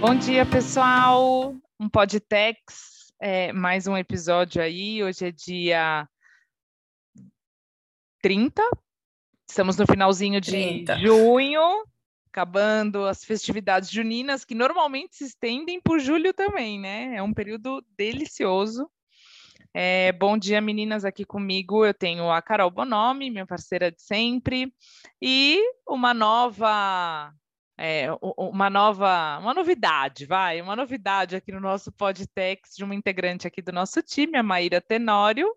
Bom dia, pessoal. Um Podtex, é, mais um episódio aí. Hoje é dia 30. Estamos no finalzinho de 30. junho, acabando as festividades juninas, que normalmente se estendem por julho também, né? É um período delicioso. É, bom dia, meninas, aqui comigo eu tenho a Carol Bonomi, minha parceira de sempre, e uma nova é, uma nova, uma novidade, vai, uma novidade aqui no nosso Podtex de uma integrante aqui do nosso time, a Maíra Tenório.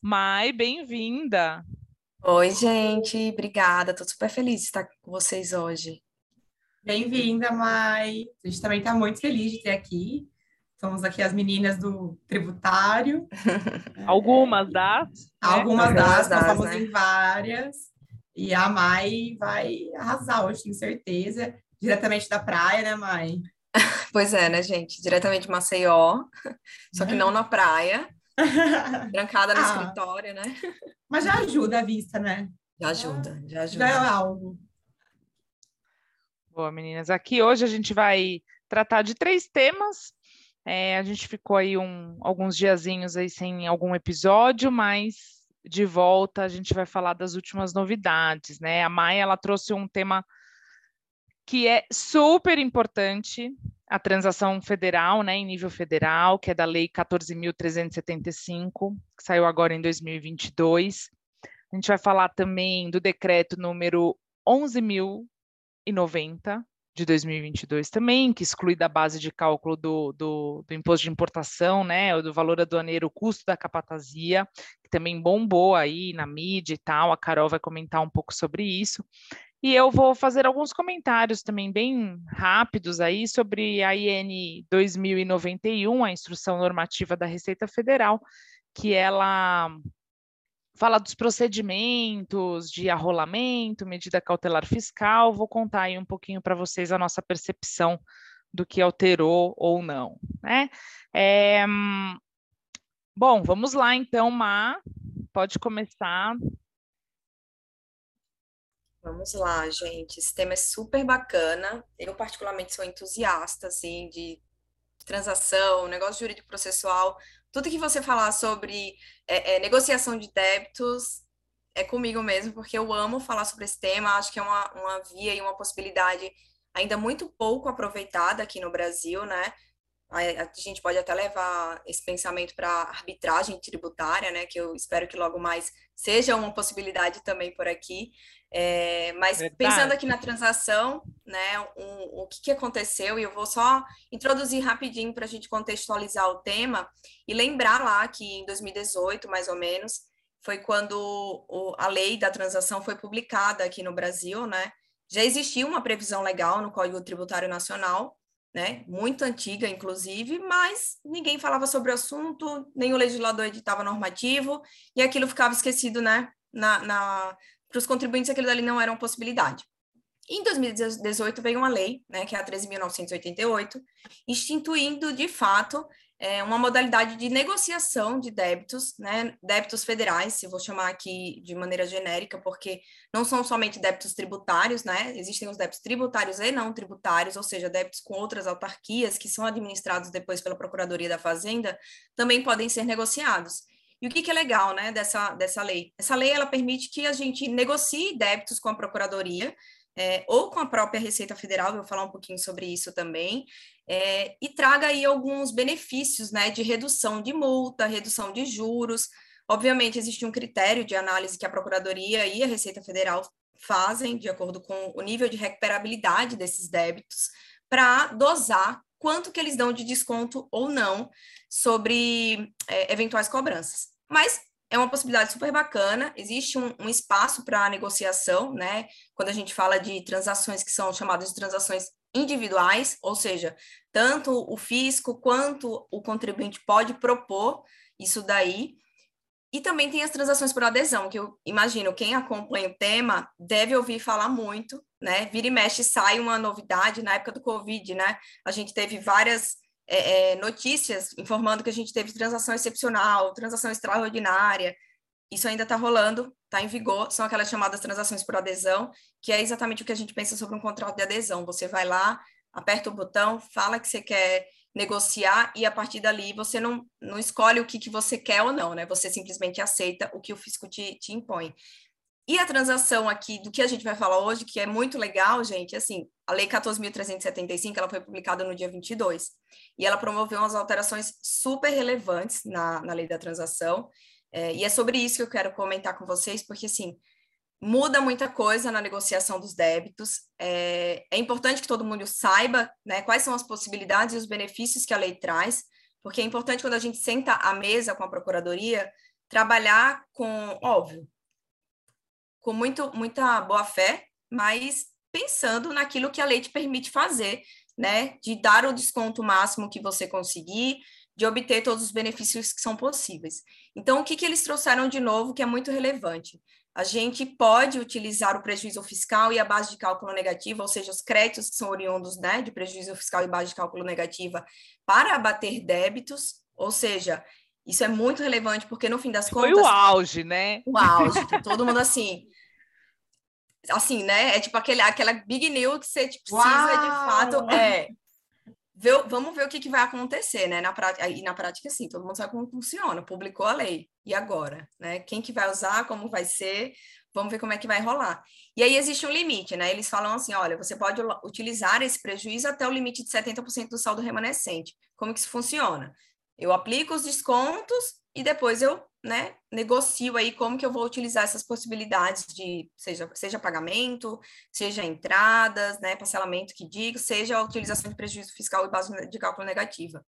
Mai, bem-vinda. Oi, gente, obrigada. Estou super feliz de estar com vocês hoje. Bem-vinda, Mai. A gente também está muito feliz de ter aqui. Somos aqui as meninas do tributário. Algumas das. Né? Algumas das, das, passamos né? em várias. E a Mai vai arrasar hoje, tenho certeza. Diretamente da praia, né, Mai? Pois é, né, gente? Diretamente de Maceió, só que não na praia. Trancada no ah, escritório, né? Mas já ajuda a vista, né? Já ajuda, já ajuda. Já é algo. Boa, meninas. Aqui hoje a gente vai tratar de três temas. É, a gente ficou aí um, alguns diazinhos aí sem algum episódio, mas de volta, a gente vai falar das últimas novidades, né? A Maia, ela trouxe um tema que é super importante, a transação federal, né, em nível federal, que é da Lei 14.375, que saiu agora em 2022. A gente vai falar também do decreto número 11.090, de 2022 também, que exclui da base de cálculo do, do, do imposto de importação, né, do valor aduaneiro, o custo da capatazia, que também bombou aí na mídia e tal, a Carol vai comentar um pouco sobre isso. E eu vou fazer alguns comentários também bem rápidos aí sobre a IN 2091, a Instrução Normativa da Receita Federal, que ela fala dos procedimentos de arrolamento, medida cautelar fiscal. Vou contar aí um pouquinho para vocês a nossa percepção do que alterou ou não, né? É... Bom, vamos lá então, Má, pode começar. Vamos lá, gente. Esse tema é super bacana. Eu, particularmente, sou entusiasta, assim, de transação, negócio jurídico processual tudo que você falar sobre é, é, negociação de débitos é comigo mesmo, porque eu amo falar sobre esse tema, acho que é uma, uma via e uma possibilidade ainda muito pouco aproveitada aqui no Brasil, né? A, gente pode até levar esse pensamento para arbitragem tributária, né? Que eu espero que logo mais seja uma possibilidade também por aqui. É, mas Verdade. pensando aqui na transação, né, um, o que, que aconteceu, e eu vou só introduzir rapidinho para a gente contextualizar o tema e lembrar lá que em 2018, mais ou menos, foi quando o, a lei da transação foi publicada aqui no Brasil, né? Já existia uma previsão legal no Código Tributário Nacional, né? Muito antiga, inclusive, mas ninguém falava sobre o assunto, nem o legislador editava normativo, e aquilo ficava esquecido, né? Na, na, para os contribuintes aquilo dali não era uma possibilidade. Em 2018 veio uma lei, né, que é a 13.988, instituindo de fato é, uma modalidade de negociação de débitos, né, débitos federais, se vou chamar aqui de maneira genérica, porque não são somente débitos tributários, né, existem os débitos tributários e não tributários, ou seja, débitos com outras autarquias que são administrados depois pela Procuradoria da Fazenda, também podem ser negociados. E o que, que é legal, né, dessa, dessa lei? Essa lei, ela permite que a gente negocie débitos com a Procuradoria, é, ou com a própria Receita Federal, vou falar um pouquinho sobre isso também, é, e traga aí alguns benefícios, né, de redução de multa, redução de juros. Obviamente, existe um critério de análise que a Procuradoria e a Receita Federal fazem, de acordo com o nível de recuperabilidade desses débitos, para dosar quanto que eles dão de desconto ou não sobre é, eventuais cobranças. Mas é uma possibilidade super bacana, existe um, um espaço para negociação, né? Quando a gente fala de transações que são chamadas de transações individuais, ou seja, tanto o fisco quanto o contribuinte pode propor isso daí. E também tem as transações por adesão, que eu imagino quem acompanha o tema deve ouvir falar muito, né? Vira e mexe sai uma novidade na época do Covid, né? A gente teve várias é, é, notícias informando que a gente teve transação excepcional, transação extraordinária. isso ainda está rolando, está em vigor, são aquelas chamadas transações por adesão, que é exatamente o que a gente pensa sobre um contrato de adesão. Você vai lá, aperta o botão, fala que você quer negociar e a partir dali você não, não escolhe o que, que você quer ou não, né? Você simplesmente aceita o que o fisco te, te impõe. E a transação aqui do que a gente vai falar hoje, que é muito legal, gente, assim, a Lei 14.375, ela foi publicada no dia 22, e ela promoveu umas alterações super relevantes na, na Lei da Transação, é, e é sobre isso que eu quero comentar com vocês, porque, assim, muda muita coisa na negociação dos débitos. É, é, importante que todo mundo saiba né, quais são as possibilidades e os benefícios que a lei traz, porque é importante quando a gente senta à mesa com a procuradoria trabalhar com, óbvio, com muito, muita boa fé, mas pensando naquilo que a lei te permite fazer, né? De dar o desconto máximo que você conseguir, de obter todos os benefícios que são possíveis. Então, o que, que eles trouxeram de novo que é muito relevante? a gente pode utilizar o prejuízo fiscal e a base de cálculo negativa, ou seja, os créditos que são oriundos né, de prejuízo fiscal e base de cálculo negativa, para abater débitos, ou seja, isso é muito relevante, porque no fim das contas. Foi o auge, né? O auge, todo mundo assim. Assim, né? É tipo aquele, aquela big news que você tipo, precisa de fato. É, ver, vamos ver o que, que vai acontecer, né? Na prática, e na prática, sim, todo mundo sabe como funciona, publicou a lei, e agora? Né? Quem que vai usar, como vai ser, vamos ver como é que vai rolar. E aí existe um limite, né? Eles falam assim: olha, você pode utilizar esse prejuízo até o limite de 70% do saldo remanescente. Como que isso funciona? Eu aplico os descontos e depois eu né, negocio aí como que eu vou utilizar essas possibilidades de, seja, seja pagamento, seja entradas, né, parcelamento que digo, seja a utilização de prejuízo fiscal e base de cálculo negativa.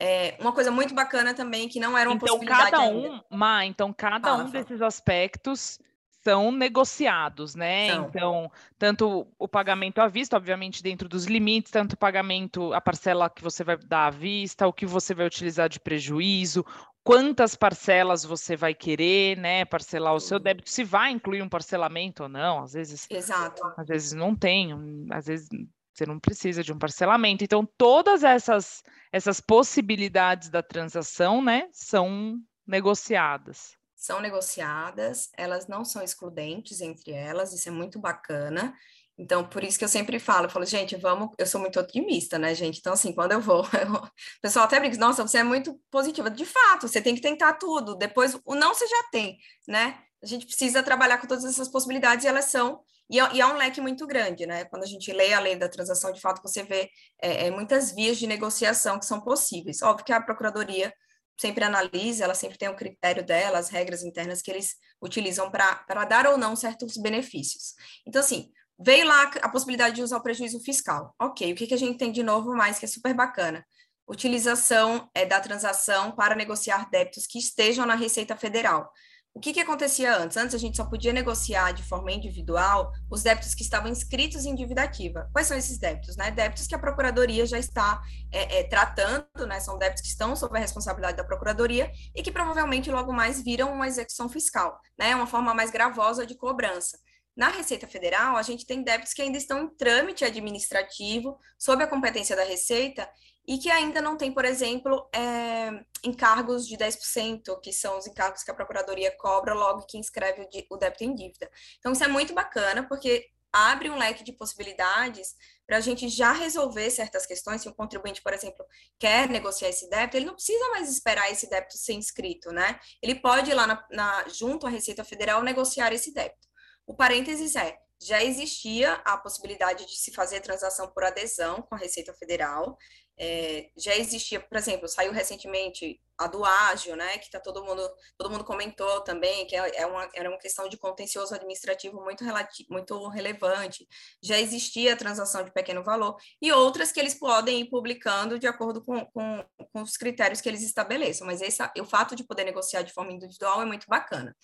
É, uma coisa muito bacana também, que não era uma então, possibilidade cada um, ainda. Ma, então cada um desses aspectos são negociados, né? São. Então, tanto o pagamento à vista, obviamente, dentro dos limites, tanto o pagamento, a parcela que você vai dar à vista, o que você vai utilizar de prejuízo, quantas parcelas você vai querer, né? Parcelar o seu débito, se vai incluir um parcelamento ou não, às vezes. Exato. Às vezes não tem, às vezes você não precisa de um parcelamento. Então, todas essas, essas possibilidades da transação, né, são negociadas são negociadas, elas não são excludentes entre elas, isso é muito bacana. Então, por isso que eu sempre falo, eu falo, gente, vamos, eu sou muito otimista, né, gente? Então, assim, quando eu vou, eu, o pessoal até brinca, nossa, você é muito positiva. De fato, você tem que tentar tudo, depois o não você já tem, né? A gente precisa trabalhar com todas essas possibilidades e elas são, e é, é um leque muito grande, né? Quando a gente lê a lei da transação, de fato, você vê é, é, muitas vias de negociação que são possíveis. Óbvio que a Procuradoria sempre analisa, ela sempre tem o critério dela, as regras internas que eles utilizam para dar ou não certos benefícios. Então, assim, veio lá a possibilidade de usar o prejuízo fiscal. Ok, o que, que a gente tem de novo mais que é super bacana? Utilização é, da transação para negociar débitos que estejam na Receita Federal. O que, que acontecia antes? Antes a gente só podia negociar de forma individual os débitos que estavam inscritos em dívida ativa. Quais são esses débitos? Né? Débitos que a Procuradoria já está é, é, tratando, né? são débitos que estão sob a responsabilidade da Procuradoria e que provavelmente logo mais viram uma execução fiscal, né? uma forma mais gravosa de cobrança. Na Receita Federal, a gente tem débitos que ainda estão em trâmite administrativo, sob a competência da Receita, e que ainda não tem, por exemplo, é, encargos de 10%, que são os encargos que a Procuradoria cobra logo que inscreve o, débito em dívida. Então, isso é muito bacana, porque abre um leque de possibilidades para a gente já resolver certas questões. Se o contribuinte, por exemplo, quer negociar esse débito, ele não precisa mais esperar esse débito ser inscrito, né? Ele pode ir lá na, na, junto à Receita Federal negociar esse débito. O parênteses é, já existia a possibilidade de se fazer transação por adesão com a Receita Federal, é, já existia, por exemplo, saiu recentemente a do ágil, né, que tá todo mundo, todo mundo comentou também, que é, é uma, era uma questão de contencioso administrativo muito, relativo, muito relevante, já existia a transação de pequeno valor, e outras que eles podem ir publicando de acordo com, com, com os critérios que eles estabeleçam, mas esse, o fato de poder negociar de forma individual é muito bacana.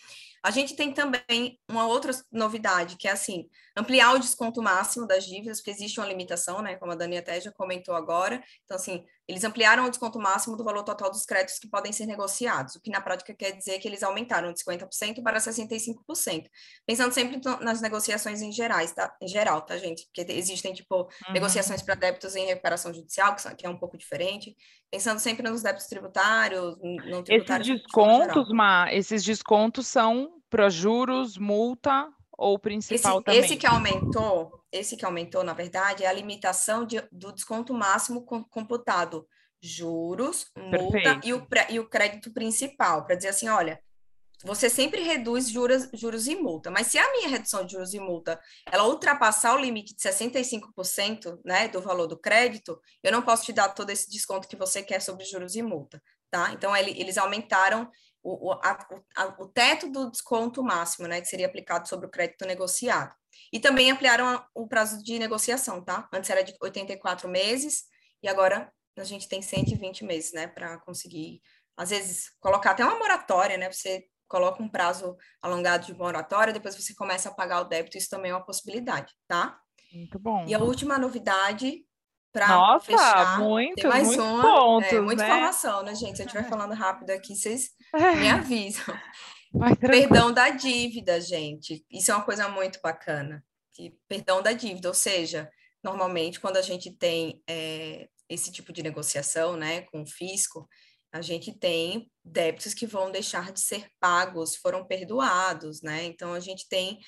A gente tem também uma outra novidade, que é assim, ampliar o desconto máximo das dívidas, porque existe uma limitação, né, como a Dani até já comentou agora, então assim, eles ampliaram o desconto máximo do valor total dos créditos que podem ser negociados, o que na prática quer dizer que eles aumentaram de 50% para 65%. Pensando sempre nas negociações em gerais, tá? Em geral, tá, gente? Porque existem, tipo, uhum. negociações para débitos em recuperação judicial, que é um pouco diferente. Pensando sempre nos débitos tributários, não tributários. Esses descontos, Ma, esses descontos são para juros, multa ou principal esse, também? Esse que aumentou, esse que aumentou, na verdade, é a limitação de, do desconto máximo computado juros, multa e o, e o crédito principal, para dizer assim, olha, você sempre reduz juros, juros e multa, mas se a minha redução de juros e multa ela ultrapassar o limite de 65% né, do valor do crédito, eu não posso te dar todo esse desconto que você quer sobre juros e multa, tá? Então, ele, eles aumentaram o, a, a, o teto do desconto máximo, né, que seria aplicado sobre o crédito negociado. E também ampliaram o prazo de negociação, tá? Antes era de 84 meses e agora a gente tem 120 meses, né, para conseguir, às vezes, colocar até uma moratória, né? Você coloca um prazo alongado de moratória, depois você começa a pagar o débito, isso também é uma possibilidade, tá? Muito bom. E a última novidade para fechar, muito, tem mais muito uma, pontos, é, muita né? informação, né, gente? Se eu estiver falando rápido aqui, vocês me avisam. Perdão da dívida, gente. Isso é uma coisa muito bacana. perdão da dívida, ou seja, normalmente quando a gente tem é, esse tipo de negociação, né, com o fisco, a gente tem débitos que vão deixar de ser pagos, foram perdoados, né? Então a gente tem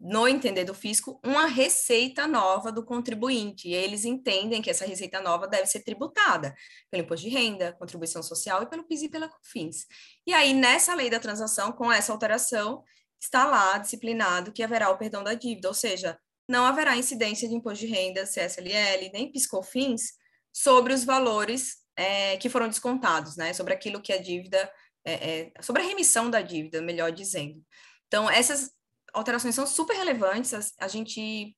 no entender do fisco, uma receita nova do contribuinte. E eles entendem que essa receita nova deve ser tributada pelo imposto de renda, contribuição social e pelo PIS e pela COFINS. E aí, nessa lei da transação, com essa alteração, está lá disciplinado que haverá o perdão da dívida, ou seja, não haverá incidência de imposto de renda, CSLL, nem PIS/COFINS sobre os valores é, que foram descontados, né? Sobre aquilo que a dívida, é, é, sobre a remissão da dívida, melhor dizendo. Então, essas alterações são super relevantes, a, a gente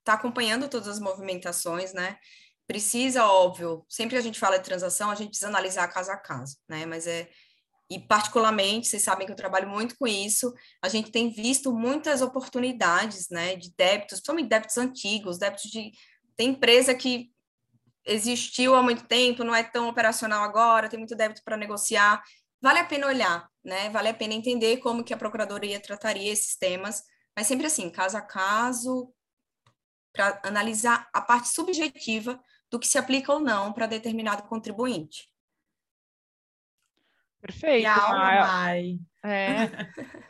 está acompanhando todas as movimentações, né? Precisa, óbvio, sempre que a gente fala de transação, a gente precisa analisar caso a caso, né? Mas é. E, particularmente, vocês sabem que eu trabalho muito com isso, a gente tem visto muitas oportunidades, né, de débitos, principalmente débitos antigos, débitos de. Tem empresa que existiu há muito tempo, não é tão operacional agora, tem muito débito para negociar vale a pena olhar, né? Vale a pena entender como que a procuradoria trataria esses temas, mas sempre assim, caso a caso, para analisar a parte subjetiva do que se aplica ou não para determinado contribuinte. Perfeito. vai. É,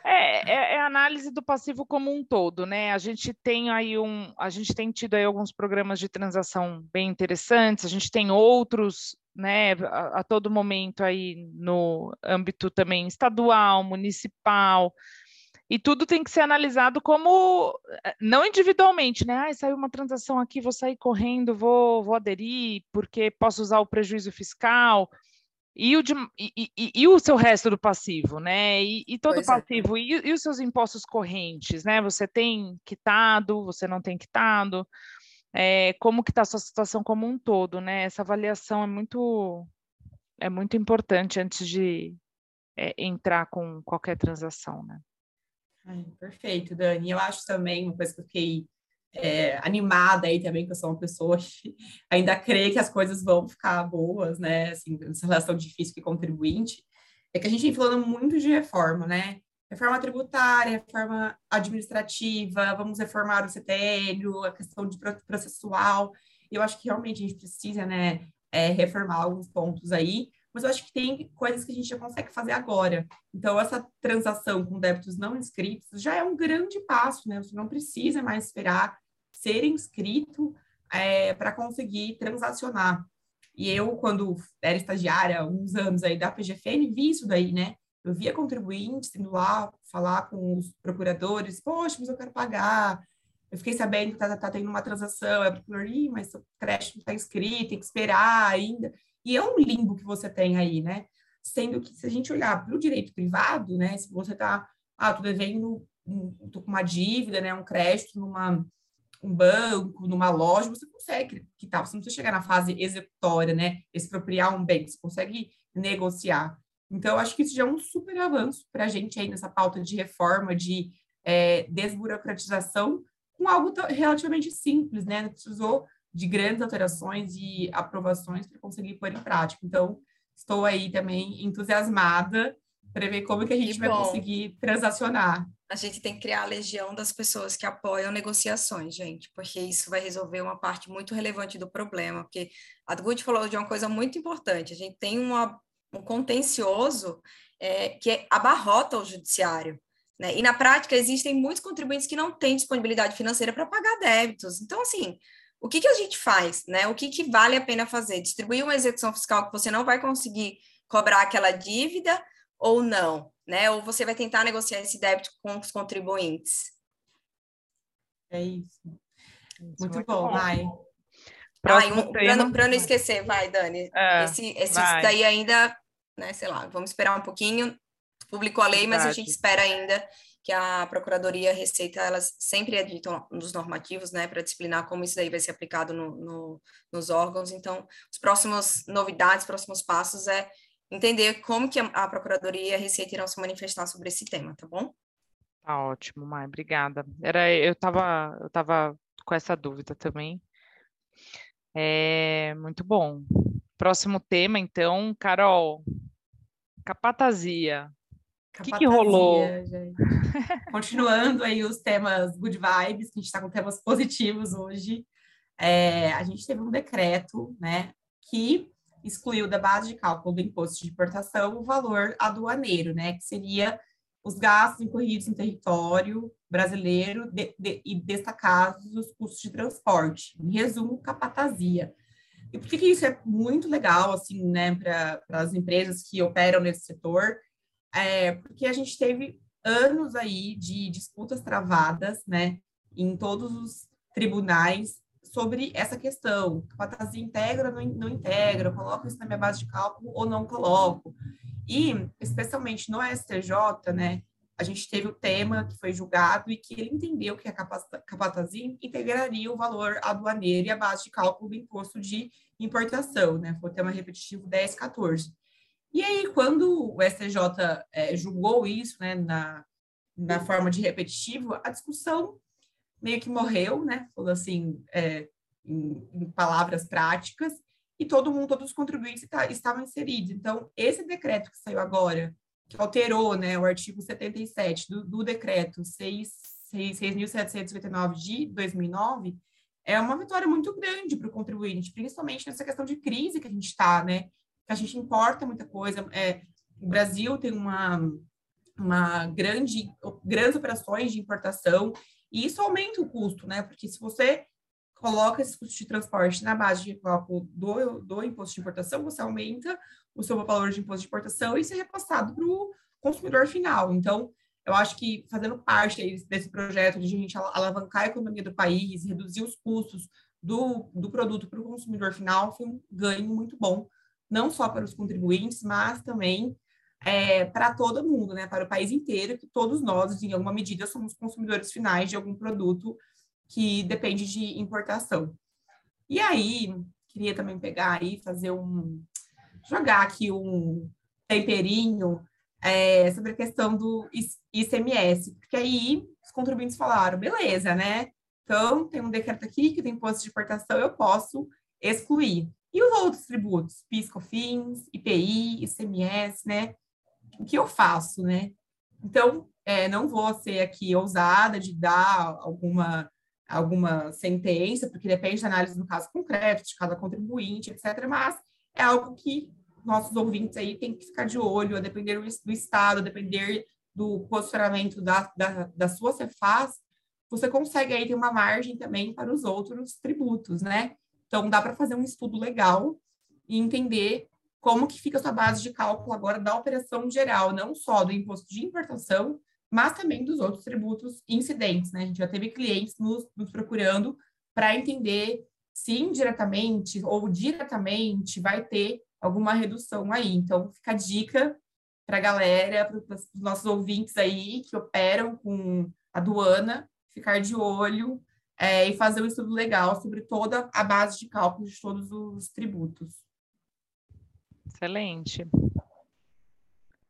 é, é, é, análise do passivo como um todo, né? A gente tem aí um, a gente tem tido aí alguns programas de transação bem interessantes, a gente tem outros né, a, a, todo momento aí no âmbito também estadual, municipal, e tudo tem que ser analisado como, eh, não individualmente, né, ah, saiu uma transação aqui, vou sair correndo, vou, vou aderir, porque posso usar o prejuízo fiscal, e o, de, e, e, e, o seu resto do passivo, né? E, e todo o é. passivo, é. e, os seus impostos correntes, né? Você tem quitado, você não tem quitado, é, como que está a sua situação como um todo, né? Essa avaliação é muito é muito importante antes de é, entrar com qualquer transação, né? Ai, perfeito, Dani. Eu acho também uma coisa que eu fiquei é, animada aí também, que eu sou uma pessoa que ainda crê que as coisas vão ficar boas, né? Assim, essa relação difícil que contribuinte, é que a gente vem falando muito de reforma, né? reforma tributária, reforma administrativa, vamos reformar o CTN, a questão de processual. Eu acho que realmente a gente precisa, né, é, reformar alguns pontos aí, mas eu acho que tem coisas que a gente já consegue fazer agora. Então, essa transação com débitos não inscritos já é um grande passo, né? Você não precisa mais esperar ser inscrito é, para conseguir transacionar. E eu, quando era estagiária, uns anos aí da PGFN, vi isso daí, né? Eu via contribuintes indo lá falar com os procuradores, poxa, mas eu quero pagar. Eu fiquei sabendo que está tá tendo uma transação, é procurador, mas o crédito não está inscrito, tem que esperar ainda. E é um limbo que você tem aí, né? Sendo que se a gente olhar para o direito privado, né? Se você está, ah, tô devendo, tô com uma dívida, né? Um crédito numa um banco, numa loja, você consegue quitar, você não precisa chegar na fase executória, né? Expropriar um bem, você consegue negociar. Então, acho que isso já é um super avanço para a gente aí nessa pauta de reforma, de é, desburocratização, com algo relativamente simples, né? Não precisou de grandes alterações e aprovações para conseguir pôr em prática. Então, estou aí também entusiasmada para ver como que a gente que vai conseguir transacionar. A gente tem que criar a legião das pessoas que apoiam negociações, gente, porque isso vai resolver uma parte muito relevante do problema, porque a Good falou de uma coisa muito importante, a gente tem uma, um contencioso é, que abarrota o judiciário, né? E na prática existem muitos contribuintes que não têm disponibilidade financeira para pagar débitos. Então, assim, o que, que a gente faz, né? O que, que vale a pena fazer? Distribuir uma execução fiscal que você não vai conseguir cobrar aquela dívida ou não, né? Ou você vai tentar negociar esse débito com os contribuintes. É isso. Muito, muito bom, vai. Para um, não esquecer, vai, Dani. É, esse esse vai. daí ainda, né, sei lá, vamos esperar um pouquinho. Publicou a lei, Verdade. mas a gente espera ainda que a Procuradoria Receita, elas sempre editam nos normativos, né, para disciplinar como isso daí vai ser aplicado no, no, nos órgãos. Então, os próximos novidades, próximos passos é entender como que a Procuradoria e a Receita irão se manifestar sobre esse tema, tá bom? Tá ótimo, Mai, obrigada. Era, eu estava eu tava com essa dúvida também. É, muito bom. Próximo tema, então, Carol. Capatazia. O que, que, rolou? Gente. Continuando aí os temas good vibes, que a gente está com temas positivos hoje. É, a gente teve um decreto, né, que excluiu da base de cálculo do imposto de importação o valor aduaneiro, né, que seria os gastos incorridos em território brasileiro de, de, e destacados os custos de transporte. Em resumo, capatazia. E por que, que isso é muito legal, assim, né, para as empresas que operam nesse setor? É, porque a gente teve anos aí de disputas travadas, né, em todos os tribunais sobre essa questão. Capatazia integra ou não, integra? coloco isso na minha base de cálculo ou não coloco? E, especialmente no STJ, né, a gente teve o tema que foi julgado e que ele entendeu que a capatazia integraria o valor aduaneiro e a base de cálculo do imposto de importação, né? Foi o tema repetitivo 1014. E aí, quando o STJ é, julgou isso, né, na, na forma de repetitivo, a discussão meio que morreu, né? Falou assim, é, em, em, palavras práticas, e todo mundo, todos os contribuintes tá, estavam inseridos. Então, esse decreto que saiu agora, que alterou né, o artigo 77 do, do decreto 6.759 de 2009, é uma vitória muito grande para o contribuinte, principalmente nessa questão de crise que a gente está, né? Que a gente importa muita coisa. É, o Brasil tem uma, uma grande, grandes operações de importação e isso aumenta o custo, né? Porque se você coloca esse custo de transporte na base de cálculo do, do imposto de importação, você aumenta o seu valor de imposto de importação e isso é repassado para o consumidor final. Então, eu acho que fazendo parte desse projeto de a gente alavancar a economia do país, reduzir os custos do, do produto para o consumidor final, foi um ganho muito bom, não só para os contribuintes, mas também é, para todo mundo, né, para o país inteiro, que todos nós, em alguma medida, somos consumidores finais de algum produto que depende de importação. E aí, queria também pegar aí, fazer um. jogar aqui um temperinho é, sobre a questão do ICMS, porque aí os contribuintes falaram, beleza, né? Então, tem um decreto aqui que tem imposto de importação, eu posso excluir. E os outros tributos? PIS, COFINS, IPI, ICMS, né? o que eu faço, né? Então, é, não vou ser aqui ousada de dar alguma, alguma sentença, porque depende da análise do caso concreto, de cada contribuinte, etc. Mas é algo que nossos ouvintes aí têm que ficar de olho, a depender do Estado, a depender do posicionamento da, da, da sua Cefaz, você consegue aí ter uma margem também para os outros tributos, né? Então, dá para fazer um estudo legal e entender como que fica a sua base de cálculo agora da operação geral, não só do imposto de importação, mas também dos outros tributos incidentes, né? A gente já teve clientes nos, nos procurando para entender se indiretamente ou diretamente vai ter alguma redução aí. Então, fica a dica para a galera, para os nossos ouvintes aí que operam com aduana, ficar de olho é, e fazer um estudo legal sobre toda a base de cálculo de todos os tributos. Excelente.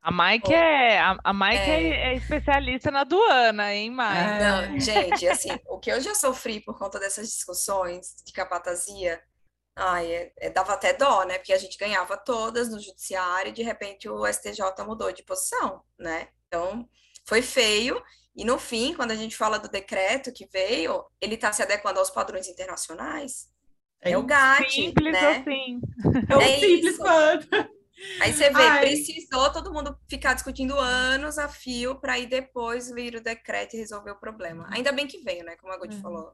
A Mike, é, a, a Mike é... É, é especialista na aduana, hein, Mike? É. Não, gente, assim, o que eu já sofri por conta dessas discussões de capatazia, ai, é, é, dava até dó, né? Porque a gente ganhava todas no judiciário e de repente o STJ mudou de posição, né? Então, foi feio. E no fim, quando a gente fala do decreto que veio, ele está se adequando aos padrões internacionais. É, é o GAT, simples né? assim. É, é simples quanto. Aí você vê, Ai. precisou todo mundo ficar discutindo anos a fio para ir depois vir o decreto e resolver o problema. Ainda bem que veio, né? Como a Gudi uhum. falou.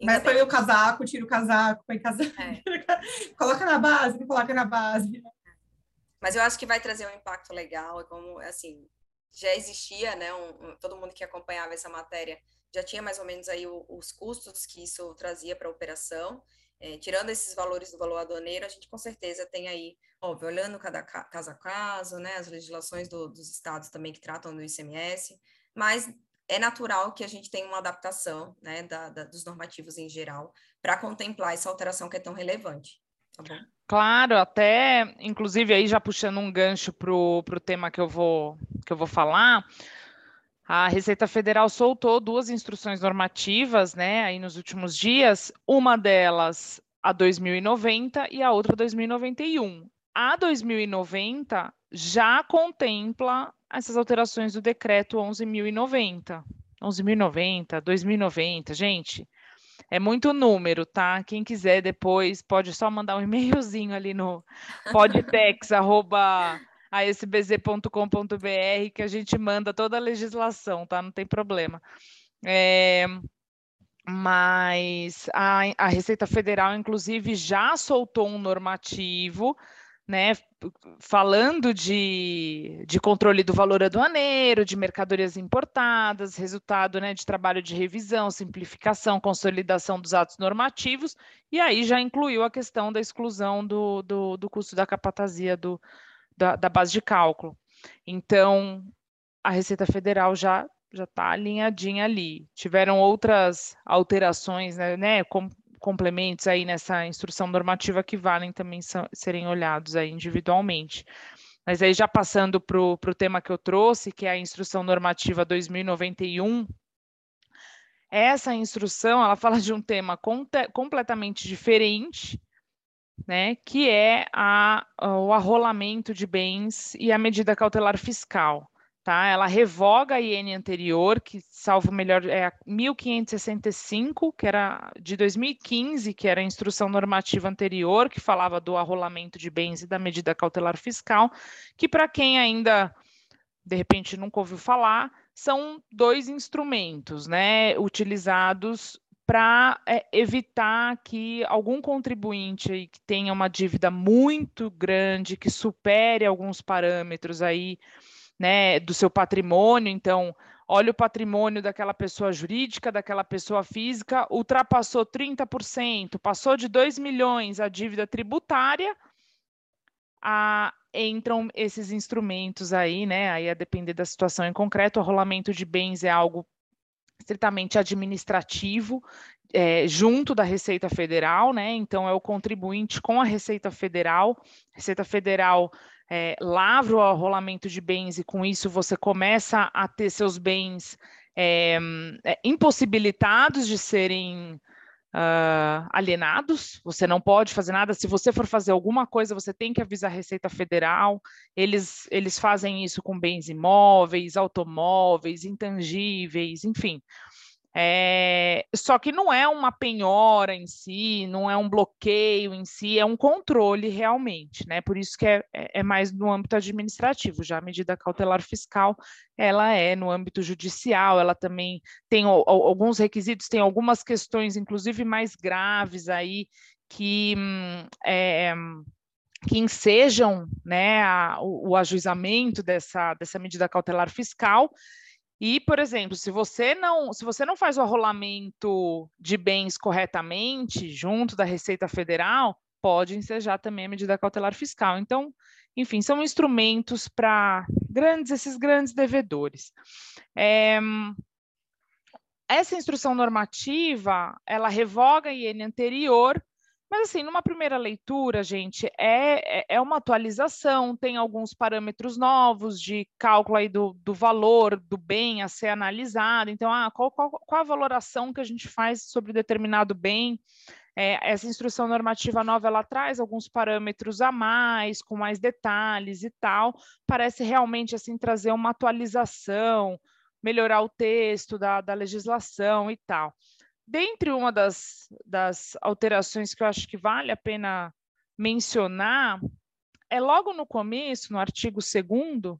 Ainda Mas foi o casaco, tira o casaco, põe casaco. É. coloca na base, não coloca na base. Mas eu acho que vai trazer um impacto legal, como assim, já existia, né? Um, um, todo mundo que acompanhava essa matéria já tinha mais ou menos aí o, os custos que isso trazia para a operação. É, tirando esses valores do valor aduaneiro, a gente com certeza tem aí, óbvio, olhando cada caso a caso, né, as legislações do, dos estados também que tratam do ICMS, mas é natural que a gente tenha uma adaptação, né, da, da dos normativos em geral, para contemplar essa alteração que é tão relevante. Bom? Claro, até, inclusive, aí já puxando um gancho para o tema que eu vou, que eu vou falar, a Receita Federal soltou duas instruções normativas, né, aí nos últimos dias, uma delas a 2090 e a outra 2091. A 2090 já contempla essas alterações do decreto 11.090. 11.090, 2090, gente, é muito número, tá? Quem quiser depois pode só mandar um e-mailzinho ali no podtex, arroba asbz.com.br que a gente manda toda a legislação, tá? Não tem problema. É, mas a, a Receita Federal, inclusive, já soltou um normativo né, falando de, de controle do valor aduaneiro, de mercadorias importadas, resultado né, de trabalho de revisão, simplificação, consolidação dos atos normativos, e aí já incluiu a questão da exclusão do, do, do custo da capatazia do, da, da base de cálculo. Então, a Receita Federal já já está alinhadinha ali. Tiveram outras alterações, né, né com, complementos aí nessa instrução normativa que valem também serem olhados aí individualmente. Mas aí já passando para o tema que eu trouxe, que é a instrução normativa 2091, essa instrução ela fala de um tema completamente diferente, né, que é a, o arrolamento de bens e a medida cautelar fiscal. Tá? Ela revoga a IN anterior, que, salvo melhor, é a 1565, que era de 2015, que era a instrução normativa anterior, que falava do arrolamento de bens e da medida cautelar fiscal, que para quem ainda, de repente, nunca ouviu falar, são dois instrumentos, né, utilizados para é, evitar que algum contribuinte que tenha uma dívida muito grande, que supere alguns parâmetros aí, né, do seu patrimônio, então, olha o patrimônio daquela pessoa jurídica, daquela pessoa física, ultrapassou 30%, passou de 2 milhões a dívida tributária, a, entram esses instrumentos aí, né, aí a depender da situação em concreto, o rolamento de bens é algo estritamente administrativo, é, junto da Receita Federal, né? Então é o contribuinte com a Receita Federal. Receita Federal é, lavra o arrolamento de bens e com isso você começa a ter seus bens é, impossibilitados de serem uh, alienados, você não pode fazer nada. Se você for fazer alguma coisa, você tem que avisar a Receita Federal. Eles, eles fazem isso com bens imóveis, automóveis, intangíveis, enfim. É, só que não é uma penhora em si, não é um bloqueio em si, é um controle realmente, né? Por isso que é, é, é mais no âmbito administrativo. Já a medida cautelar fiscal, ela é no âmbito judicial, ela também tem o, alguns requisitos, tem algumas questões, inclusive mais graves aí, que é, que ensejam né, a, o, o ajuizamento dessa, dessa medida cautelar fiscal, e, por exemplo, se você não, se você não faz o arrolamento de bens corretamente junto da Receita Federal, pode ensejar também a medida cautelar fiscal. Então, enfim, são instrumentos para grandes, esses grandes devedores. É, essa instrução normativa, ela revoga a IN anterior, Mas, assim, numa primeira leitura, gente, é, é, é uma atualização, tem alguns parâmetros novos de cálculo aí do, do valor do bem a ser analisado. Então, ah, qual, qual, qual a valoração que a gente faz sobre determinado bem? É, essa instrução normativa nova ela traz alguns parâmetros a mais, com mais detalhes e tal. Parece realmente assim trazer uma atualização, melhorar o texto da, da legislação e tal. Dentre uma das, das alterações que eu acho que vale a pena mencionar, é logo no começo, no artigo 2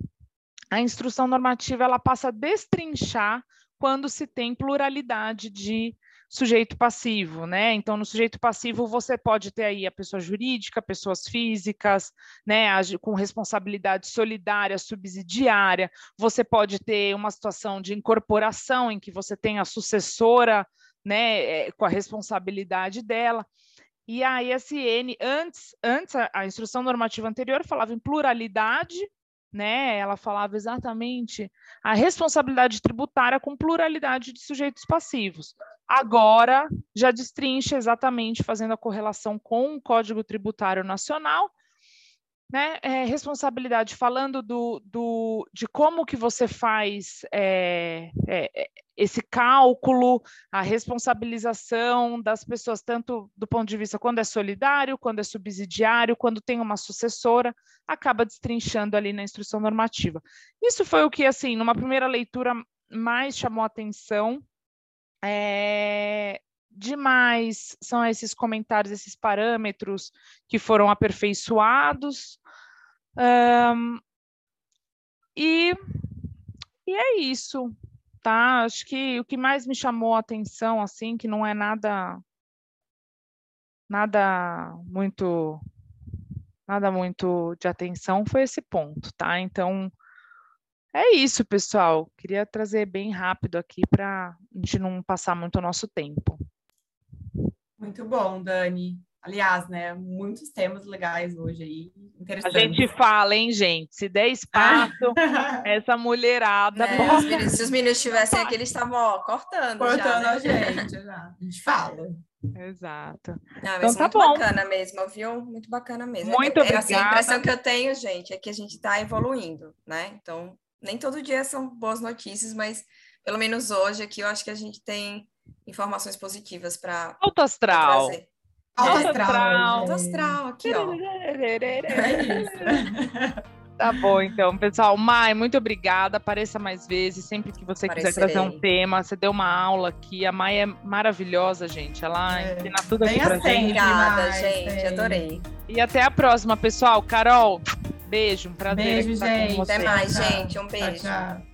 a instrução normativa ela passa a destrinchar quando se tem pluralidade de sujeito passivo, né? Então, no sujeito passivo, você pode ter aí a pessoa jurídica, pessoas físicas, né, com responsabilidade solidária, subsidiária, você pode ter uma situação de incorporação em que você tem a sucessora né, é, com a responsabilidade dela. E a ISN, antes, antes a, a instrução normativa anterior falava em pluralidade, né? Ela falava exatamente a responsabilidade tributária com pluralidade de sujeitos passivos. Agora já destrincha exatamente fazendo a correlação com o Código Tributário Nacional, né? É, responsabilidade falando do, do, de como que você faz é, é, esse cálculo, a responsabilização das pessoas, tanto do ponto de vista quando é solidário, quando é subsidiário, quando tem uma sucessora, acaba destrinchando ali na instrução normativa. Isso foi o que, assim, numa primeira leitura, mais chamou atenção. É, demais são esses comentários, esses parâmetros que foram aperfeiçoados. Um, e, e é isso tá? Acho que o que mais me chamou a atenção, assim, que não é nada, nada muito, nada muito de atenção, foi esse ponto, tá? Então, é isso, pessoal. Queria trazer bem rápido aqui para a gente não passar muito o nosso tempo. Muito bom, Dani. Aliás, né, muitos temas legais hoje aí, interessantes. A gente fala, hein, gente? Se der espaço, essa mulherada. É, os meninos, se os meninos estivessem aqui, eles estavam ó, cortando. Cortando já, né? a gente, já. A gente fala. Exato. Não, então, tá muito bom. bacana mesmo, viu? Muito bacana mesmo. Muito é, obrigada. Assim, a impressão que eu tenho, gente, é que a gente está evoluindo, né? Então, nem todo dia são boas notícias, mas pelo menos hoje aqui eu acho que a gente tem informações positivas para trazer. Alto astral. Alto astral, aqui, ó. É isso. Tá bom, então, pessoal. Mai, muito obrigada. Apareça mais vezes, sempre que você Aparecerei. quiser trazer um tema. Você deu uma aula aqui. A Mai é maravilhosa, gente. Ela é. ensina tudo aqui pra gente. Obrigada, gente. Adorei. E até a próxima, pessoal. Carol, beijo. Um prazer. Beijo, gente. Até mais, gente. Um beijo. tchau. tchau.